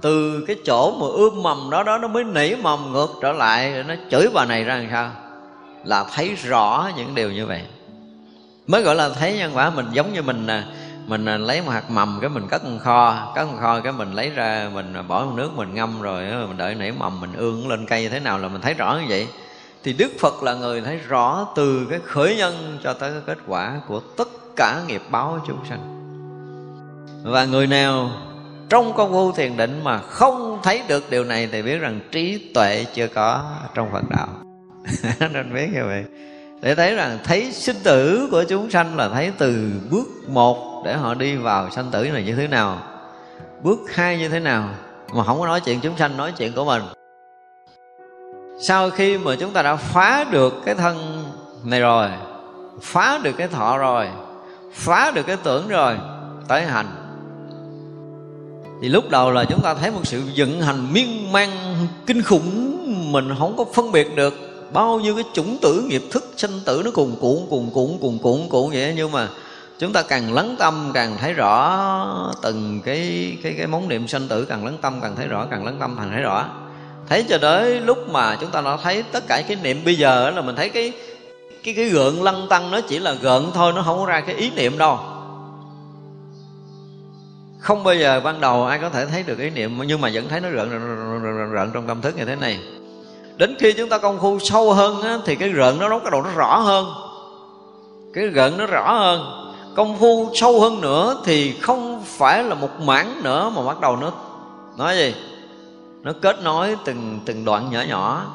từ cái chỗ mà ươm mầm đó đó nó mới nảy mầm ngược trở lại nó chửi bà này ra làm sao? Là thấy rõ những điều như vậy. Mới gọi là thấy nhân quả, mình giống như mình nè, mình à, lấy một hạt mầm cái mình cất một kho, cất một kho cái mình lấy ra, mình à, bỏ nước mình ngâm rồi mình đợi nảy mầm, mình ương lên cây như thế nào là mình thấy rõ như vậy. Thì đức phật là người thấy rõ từ cái khởi nhân cho tới cái kết quả của tất cả nghiệp báo chúng sanh và người nào trong công phu thiền định mà không thấy được điều này thì biết rằng trí tuệ chưa có trong phật đạo. *laughs* Nên biết như vậy. Để thấy rằng thấy sinh tử của chúng sanh là thấy từ bước một để họ đi vào sanh tử này như thế nào. Bước hai như thế nào mà không có nói chuyện chúng sanh, nói chuyện của mình. Sau khi mà chúng ta đã phá được cái thân này rồi, phá được cái thọ rồi, phá được cái tưởng rồi, tới hành thì lúc đầu là chúng ta thấy một sự vận hành miên man, kinh khủng, mình không có phân biệt được bao nhiêu cái chủng tử, nghiệp thức, sanh tử nó cùng cuộn cùng cuộn cùng cuộn cuộn vậy. Nhưng mà chúng ta càng lắng tâm càng thấy rõ từng cái cái cái món niệm sanh tử, càng lắng tâm càng thấy rõ, càng lắng tâm càng thấy rõ. Thấy cho tới lúc mà chúng ta đã thấy tất cả cái niệm bây giờ là mình thấy cái cái cái gợn lăng tăng nó chỉ là gợn thôi, nó không có ra cái ý niệm đâu không bao giờ ban đầu ai có thể thấy được ý niệm nhưng mà vẫn thấy nó rợn rợn, rợn, rợn trong tâm thức như thế này. Đến khi chúng ta công phu sâu hơn á, thì cái rợn nó cái độ nó rõ hơn. Cái rợn nó rõ hơn. Công phu sâu hơn nữa thì không phải là một mảng nữa mà bắt đầu nó nói gì? Nó kết nối từng từng đoạn nhỏ nhỏ.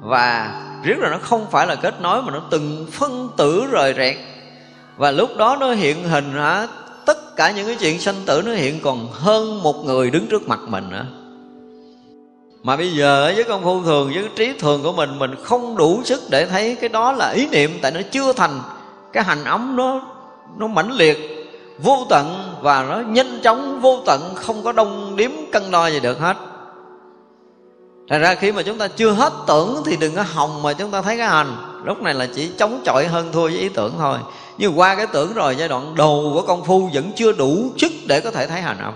Và riết rồi nó không phải là kết nối mà nó từng phân tử rời rẹt và lúc đó nó hiện hình hả? Tất cả những cái chuyện sanh tử nó hiện còn hơn một người đứng trước mặt mình nữa. Mà bây giờ với công phu thường, với trí thường của mình mình không đủ sức để thấy cái đó là ý niệm, tại nó chưa thành. Cái hành ấm nó nó mãnh liệt, vô tận, và nó nhanh chóng vô tận, không có đông điếm cân đo gì được hết. Thật ra khi mà chúng ta chưa hết tưởng thì đừng có hòng mà chúng ta thấy cái hành. Lúc này là chỉ chống chọi hơn thua với ý tưởng thôi. Nhưng qua cái tưởng rồi, giai đoạn đầu của công phu vẫn chưa đủ sức để có thể thấy hành không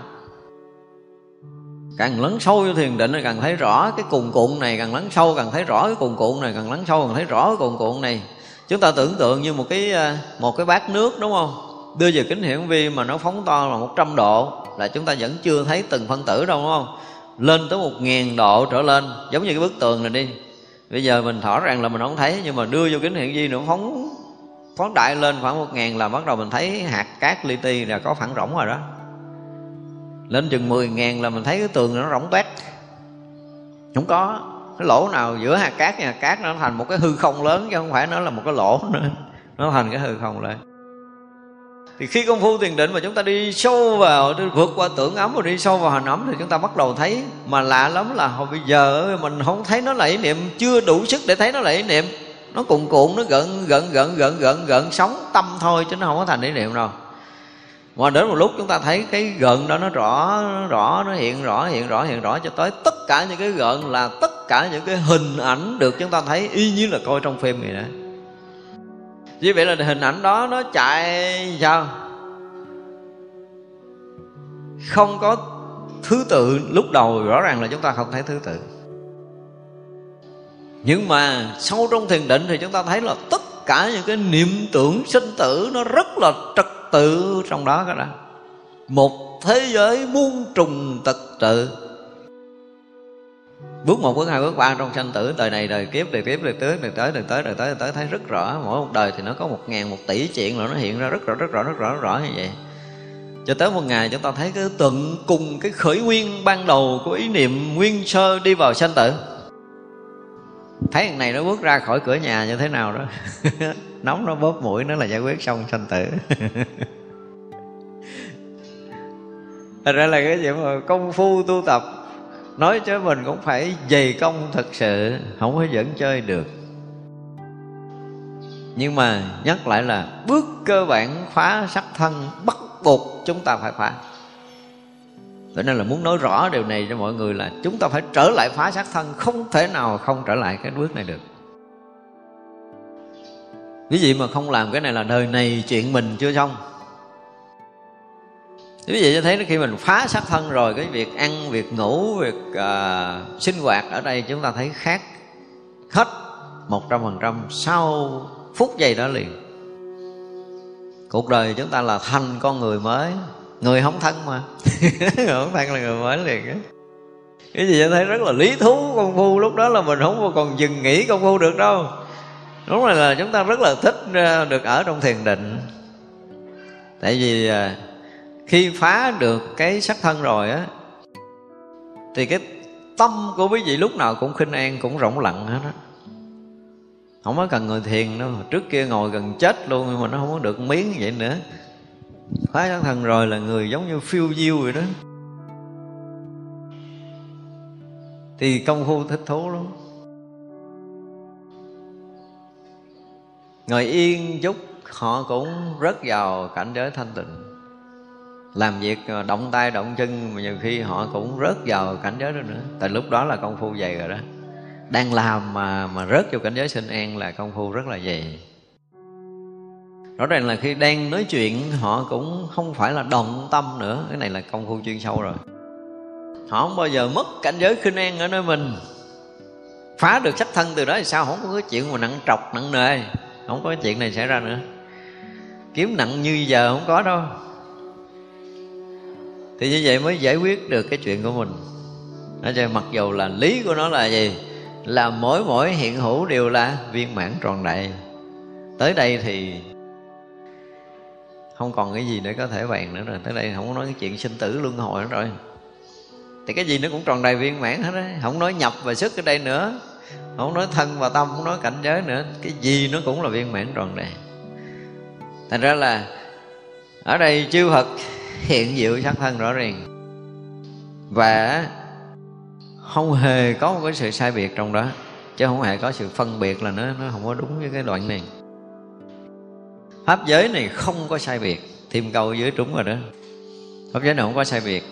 Càng lấn sâu vô thiền định thì càng thấy rõ cái cùng cuộn này, Càng lấn sâu càng thấy rõ cái cùng cuộn này, Càng lấn sâu càng thấy rõ cái cùng cuộn này. Chúng ta tưởng tượng như một cái ờ, một cái bát nước, đúng không? Đưa về kính hiển vi mà nó phóng to là 100 độ, Là chúng ta vẫn chưa thấy từng phân tử đâu, đúng không? Lên tới một ngàn độ trở lên. Giống như cái bức tường này đi. Bây giờ mình thỏ rằng là mình không thấy, nhưng mà đưa vô kính hiển vi nữa, phóng phóng đại lên khoảng một ngàn là bắt đầu mình thấy hạt cát li ti là có phẳng rỗng rồi đó. Lên chừng mười ngàn là mình thấy cái tường nó rỗng toét. Không có cái lỗ nào giữa hạt cát và hạt cát, nó thành một cái hư không lớn chứ không phải nó là một cái lỗ nữa. Nó thành cái hư không lên thì khi công phu thiền định mà chúng ta đi sâu vào vượt qua tưởng ấm và đi sâu vào hành ấm thì chúng ta bắt đầu thấy mà lạ lắm là hồi bây giờ mình không thấy nó là ý niệm, chưa đủ sức để thấy nó là ý niệm. Nó cuộn cuộn, nó gợn gợn gợn gợn gợn gợn, sóng tâm thôi chứ nó không có thành ý niệm đâu. Mà đến một lúc chúng ta thấy cái gợn đó nó rõ nó rõ, nó hiện rõ hiện rõ hiện rõ cho tới tất cả những cái gợn là tất cả những cái hình ảnh được chúng ta thấy y như là coi trong phim vậy đó vì vậy là hình ảnh đó nó chạy sao? Không có thứ tự lúc đầu rõ ràng là chúng ta không thấy thứ tự. Nhưng mà sâu trong thiền định thì chúng ta thấy là tất cả những cái niệm tưởng sinh tử nó rất là trật tự trong đó các đó. Một thế giới muôn trùng tật tự bước một, bước hai, bước ba, trong sanh tử, đời này, đời kiếp đời kiếp, đời tới đời tới đời tới đời tới đời tới thấy rất rõ. Mỗi một đời thì nó có một ngàn, một tỷ chuyện rồi nó hiện ra rất rõ rất rõ rất rõ rất rõ như vậy. Cho tới một ngày, chúng ta thấy cái tận cùng cái khởi nguyên ban đầu của ý niệm nguyên sơ đi vào sanh tử. Thấy thằng này nó bước ra khỏi cửa nhà như thế nào đó, *laughs* nóng nó bóp mũi, nó là giải quyết xong sanh tử. *laughs* Thật ra là cái gì mà công phu tu tập nói cho mình cũng phải dày công thật sự, không có dẫn chơi được. Nhưng mà nhắc lại là bước cơ bản phá sắc thân bắt buộc chúng ta phải phá. Cho nên là muốn nói rõ điều này cho mọi người là chúng ta phải trở lại phá sát thân, không thể nào không trở lại cái bước này được. Quý vị mà không làm cái này là đời này chuyện mình chưa xong. Quý vị cho thấy khi mình phá xác thân rồi Cái việc ăn, việc ngủ, việc uh, sinh hoạt ở đây chúng ta thấy khác Hết một trăm phần trăm sau phút giây đó liền. Cuộc đời chúng ta là thành con người mới Người không thân mà. Người *laughs* không thân là người mới liền á. Cái gì cho thấy rất là lý thú công phu lúc đó là mình không còn dừng nghỉ công phu được đâu. Đúng là, là chúng ta rất là thích à, được ở trong thiền định. Tại vì à, khi phá được cái sắc thân rồi á, thì cái tâm của quý vị lúc nào cũng khinh an, cũng rộng lặng hết á. Không có cần người thiền đâu, trước kia ngồi gần chết luôn, nhưng mà nó không có được miếng vậy nữa. Phá sắc thân rồi là người giống như phiêu diêu vậy đó. Thì công phu thích thú lắm. Ngồi yên chút, họ cũng rất vào cảnh giới thanh tịnh làm việc ờ, động tay, động chân, mà nhiều khi họ cũng rớt vào cảnh giới đó nữa. Tại lúc đó là công phu dày rồi đó. Đang làm mà mà rớt vào cảnh giới sinh an là công phu rất là dày. Rõ ràng là khi đang nói chuyện, họ cũng không phải là động tâm nữa. Cái này là công phu chuyên sâu rồi. Họ không bao giờ mất cảnh giới khinh an ở nơi mình. Phá được sắc thân từ đó thì sao? Không có cái chuyện mà nặng trọc, nặng nề. Không có cái chuyện này xảy ra nữa. Kiếm nặng như giờ không có đâu thì như vậy mới giải quyết được cái chuyện của mình. Nói cho mặc dù là lý của nó là gì? Là mỗi mỗi hiện hữu đều là viên mãn tròn đầy. Tới đây thì không còn cái gì để có thể bàn nữa rồi. Tới đây không có nói cái chuyện sinh tử luân hồi nữa rồi. Thì cái gì nó cũng tròn đầy viên mãn hết á. Không nói nhập và sức ở đây nữa. Không nói thân và tâm, không nói cảnh giới nữa. Cái gì nó cũng là viên mãn tròn đầy. Thành ra là ở đây chư Phật hiện diệu sắc thân rõ ràng. Và không hề có một cái sự sai biệt trong đó, chứ không hề có sự phân biệt là nó nó không có đúng với cái đoạn này. Pháp giới này không có sai biệt, thêm câu dưới trúng rồi đó. Pháp giới này không có sai biệt,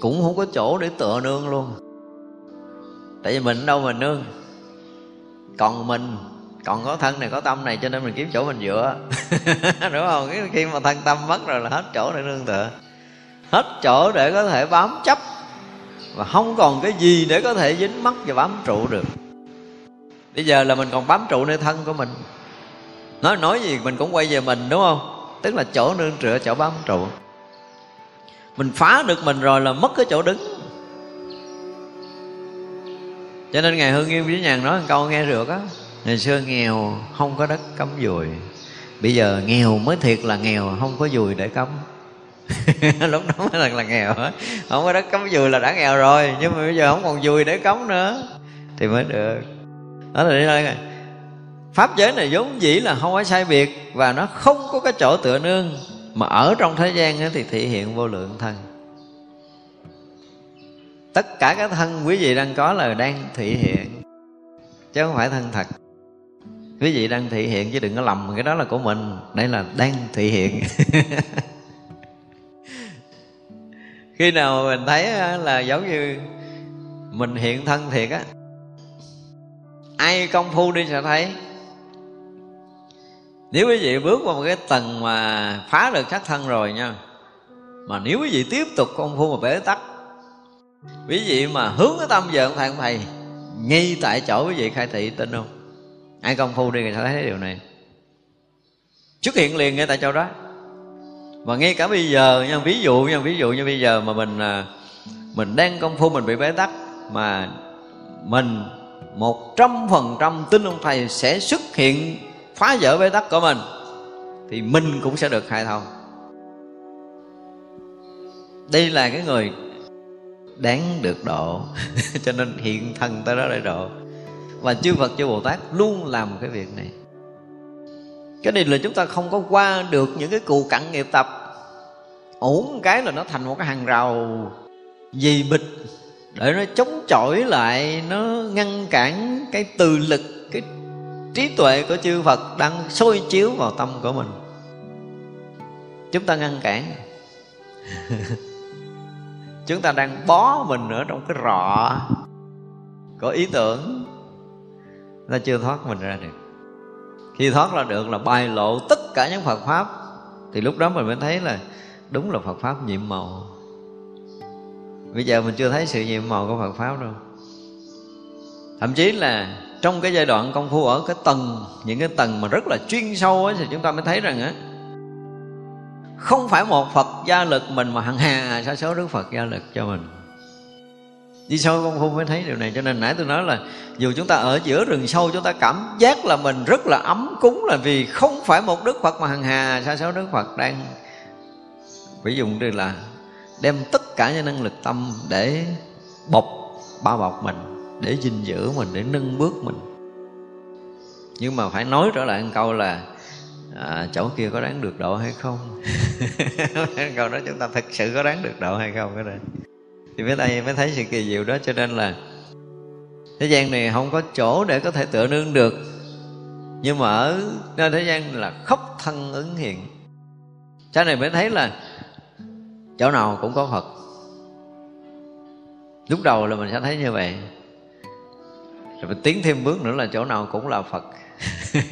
cũng không có chỗ để tựa nương luôn. Tại vì mình đâu mà nương, còn mình còn có thân này, có tâm này, cho nên mình kiếm chỗ mình dựa. *laughs* Đúng không? Khi mà thân tâm mất rồi là hết chỗ để nương tựa. Hết chỗ để có thể bám chấp. Và không còn cái gì để có thể dính mắc và bám trụ được. Bây giờ là mình còn bám trụ nơi thân của mình. Nói nói gì mình cũng quay về mình, đúng không? Tức là chỗ nương tựa, chỗ bám trụ. Mình phá được mình rồi là mất cái chỗ đứng. Cho nên ngài hương nghiêm với nhàn nói một câu nghe được á ngày xưa nghèo không có đất cắm dùi. Bây giờ nghèo mới thiệt là nghèo, không có dùi để cắm. *laughs* Lúc đó mới thật là nghèo. Không có đất cắm dùi là đã nghèo rồi, nhưng mà bây giờ không còn dùi để cắm nữa. Thì mới được. Đó là đây pháp giới này vốn dĩ là không có sai biệt và nó không có cái chỗ tựa nương. Mà ở trong thế gian thì thể hiện vô lượng thân. Tất cả các thân quý vị đang có là đang thể hiện. Chứ không phải thân thật quý vị đang thị hiện chứ đừng có lầm, cái đó là của mình. Đây là đang thị hiện. *laughs* Khi nào mình thấy là giống như mình hiện thân thiệt á, ai công phu đi sẽ thấy. Nếu quý vị bước vào một cái tầng mà phá được sắc thân rồi nha, mà nếu quý vị tiếp tục công phu mà bế tắc, quý vị mà hướng cái tâm về ông thầy ông thầy, ngay tại chỗ quý vị khai thị, tin không? Ai công phu đi người ta thấy điều này. Xuất hiện liền ngay tại chỗ đó. Và ngay cả bây giờ nha, ví dụ nha, ví dụ như bây giờ mà mình à, mình đang công phu, mình bị bế tắc, mà mình một trăm phần trăm tin ông thầy sẽ xuất hiện, phá vỡ bế tắc của mình, thì mình cũng sẽ được khai thông. Đây là cái người đáng được độ. *laughs* Cho nên hiện thân tới đó để độ và chư Phật, chư Bồ Tát luôn làm cái việc này. Cái này là chúng ta không có qua được những cái cù cặn nghiệp tập. Ổn cái là nó thành một cái hàng rào dì bịch để nó chống chọi lại, nó ngăn cản cái từ lực, cái trí tuệ của chư Phật đang soi chiếu vào tâm của mình. Chúng ta ngăn cản. *laughs* Chúng ta đang bó mình ở trong cái rọ. Có ý tưởng ta chưa thoát mình ra được. Khi thoát ra được là bài lộ tất cả những Phật pháp. Thì lúc đó mình mới thấy là đúng là phật pháp nhiệm màu. Bây giờ mình chưa thấy sự nhiệm màu của phật pháp đâu. Thậm chí là trong cái giai đoạn công phu ở cái tầng những cái tầng mà rất là chuyên sâu ấy, thì chúng ta mới thấy rằng á không phải một phật gia lực mình mà hằng hà sa số đức phật gia lực cho mình đi sâu công phu mới thấy điều này? Cho nên nãy tôi nói là dù chúng ta ở giữa rừng sâu chúng ta cảm giác là mình rất là ấm cúng là vì không phải một đức phật mà hằng hà sa số đức phật đang ví dụ như là đem tất cả những năng lực tâm để bọc bao bọc mình để gìn giữ mình để nâng bước mình. Nhưng mà phải nói trở lại một câu là à, chỗ kia có đáng được độ hay không? *laughs* Câu đó chúng ta thực sự có đáng được độ hay không? Cái này thì mới đây mới thấy sự kỳ diệu đó, cho nên là thế gian này không có chỗ để có thể tựa nương được. Nhưng mà ở nơi thế gian là khóc thân ứng hiện. Cái này mới thấy là chỗ nào cũng có phật. Lúc đầu là mình sẽ thấy như vậy. Rồi mình tiến thêm bước nữa là chỗ nào cũng là phật. *laughs*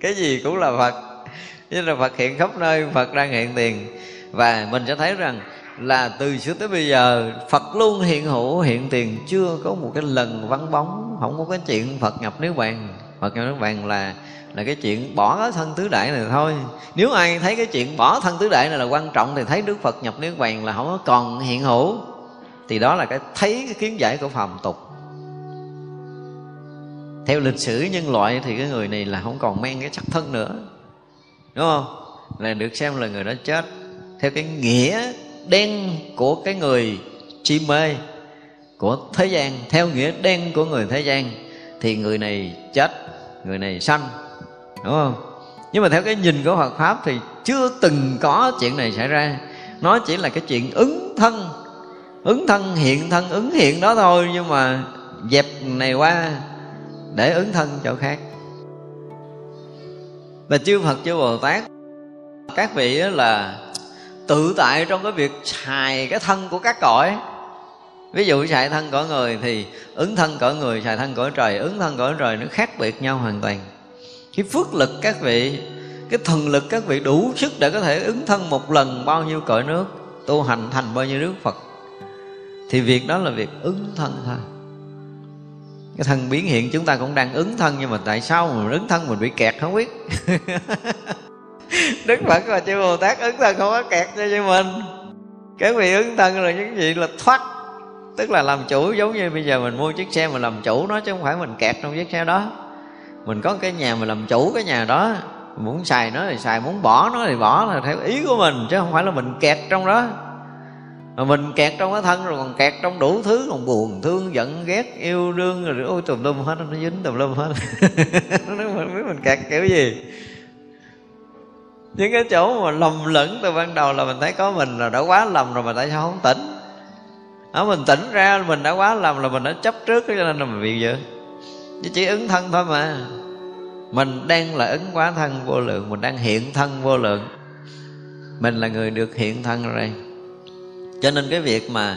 Cái gì cũng là phật. Như là phật hiện khắp nơi, phật đang hiện tiền. Và mình sẽ thấy rằng là từ xưa tới bây giờ, Phật luôn hiện hữu, hiện tiền, chưa có một cái lần vắng bóng, không có cái chuyện Phật nhập niết bàn. Phật nhập niết bàn là là cái chuyện bỏ thân tứ đại này thôi. Nếu ai thấy cái chuyện bỏ thân tứ đại này là quan trọng thì thấy Đức Phật nhập niết bàn là không có còn hiện hữu. Thì đó là cái, thấy cái kiến giải của phàm tục. Theo lịch sử nhân loại thì cái người này là không còn mang cái sắc thân nữa. Đúng không? Là được xem là người đã chết. Theo cái nghĩa đen của cái người chi mê, của thế gian, theo nghĩa đen của người thế gian, thì người này chết, người này sanh, đúng không? Nhưng mà theo cái nhìn của Phật pháp thì chưa từng có chuyện này xảy ra. Nó chỉ là cái chuyện ứng thân ứng thân hiện thân, ứng hiện đó thôi, nhưng mà dẹp này qua để ứng thân chỗ khác. Và chư Phật, chư Bồ Tát, các vị là tự tại trong cái việc xài cái thân của các cõi. Ví dụ xài thân cõi người thì ứng thân cõi người, xài thân cõi trời, ứng thân cõi trời nó khác biệt nhau hoàn toàn. Cái phước lực các vị, cái thần lực các vị đủ sức để có thể ứng thân một lần bao nhiêu cõi nước, tu hành thành bao nhiêu nước phật. Thì việc đó là việc ứng thân thôi. Cái thân biến hiện chúng ta cũng đang ứng thân nhưng mà tại sao mà ứng thân mình bị kẹt không biết. *laughs* đức phật và chư bồ tát, ứng thân không có kẹt cho như mình. Cái vị ứng thân là những gì là thoát. Tức là làm chủ, giống như bây giờ mình mua chiếc xe mình làm chủ nó chứ không phải mình kẹt trong chiếc xe đó. Mình có cái nhà mình làm chủ cái nhà đó. Muốn xài nó thì xài, muốn bỏ nó thì bỏ là theo ý của mình, chứ không phải là mình kẹt trong đó. Mà mình kẹt trong cái thân rồi còn kẹt trong đủ thứ, còn buồn, thương, giận, ghét, yêu đương rồi, ôi, tùm lum hết, nó dính tùm lum hết. *laughs* Nó mình biết mình kẹt kiểu gì những cái chỗ mà lầm lẫn từ ban đầu là mình thấy có mình là đã quá lầm rồi mà tại sao không tỉnh? Đó, mình tỉnh ra mình đã quá lầm là mình đã chấp trước cho nên là mình bị vậy? Chứ chỉ ứng thân thôi mà. Mình đang là ứng quá thân vô lượng mình đang hiện thân vô lượng. Mình là người được hiện thân rồi cho nên cái việc mà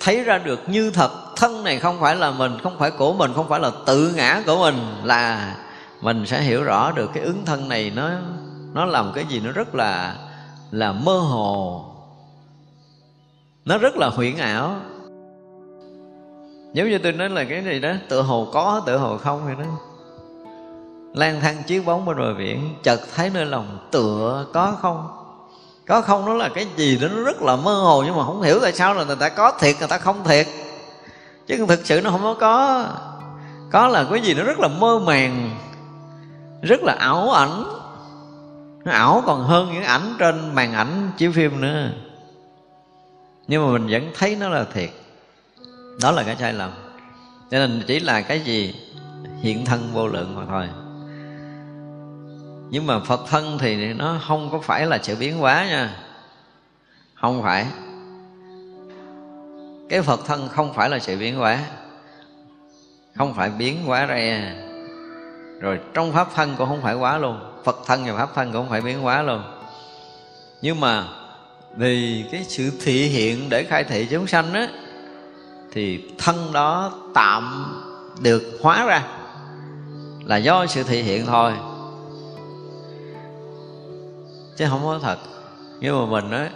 thấy ra được như thật thân này không phải là mình không phải của mình không phải là tự ngã của mình là mình sẽ hiểu rõ được cái ứng thân này nó nó làm cái gì nó rất là là mơ hồ. Nó rất là huyễn ảo. Giống như tôi nói là cái gì đó, tự hồ có, tự hồ không vậy đó. Lang thang chiếu bóng bên bờ biển, chợt thấy nơi lòng tựa có không? Có không nó là cái gì đó nó rất là mơ hồ nhưng mà không hiểu tại sao là người ta có thiệt, người ta không thiệt. Chứ thực sự nó không có có. Có là cái gì nó rất là mơ màng, rất là ảo ảnh nó ảo còn hơn những ảnh trên màn ảnh chiếu phim nữa. Nhưng mà mình vẫn thấy nó là thiệt. Đó là cái sai lầm. Cho nên chỉ là cái gì? Hiện thân vô lượng mà thôi. Nhưng mà phật thân thì nó không có phải là sự biến hóa nha. Không phải. Cái phật thân không phải là sự biến hóa. Không phải biến hóa ra rồi trong pháp thân cũng không phải quá luôn. Phật thân và pháp thân cũng không phải biến hóa luôn. Nhưng mà vì cái sự thị hiện để khai thị chúng sanh á, thì thân đó tạm được hóa ra là do sự thị hiện thôi. Chứ không có thật. Nhưng mà mình á,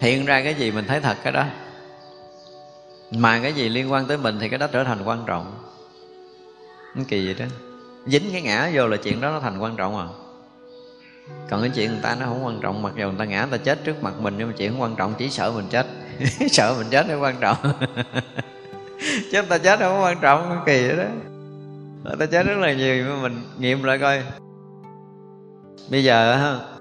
hiện ra cái gì mình thấy thật cái đó. Mà cái gì liên quan tới mình thì cái đó trở thành quan trọng. Cái kỳ vậy đó dính cái ngã vô là chuyện đó nó thành quan trọng à. Còn cái chuyện người ta nó không quan trọng, mặc dù người ta ngã, người ta chết trước mặt mình, nhưng mà chuyện không quan trọng, chỉ sợ mình chết. *laughs* Sợ mình chết nó quan trọng. *laughs* Chứ người ta chết không quan trọng kỳ vậy đó. Người ta chết rất là nhiều mà mình nghiệm lại coi. Bây giờ ha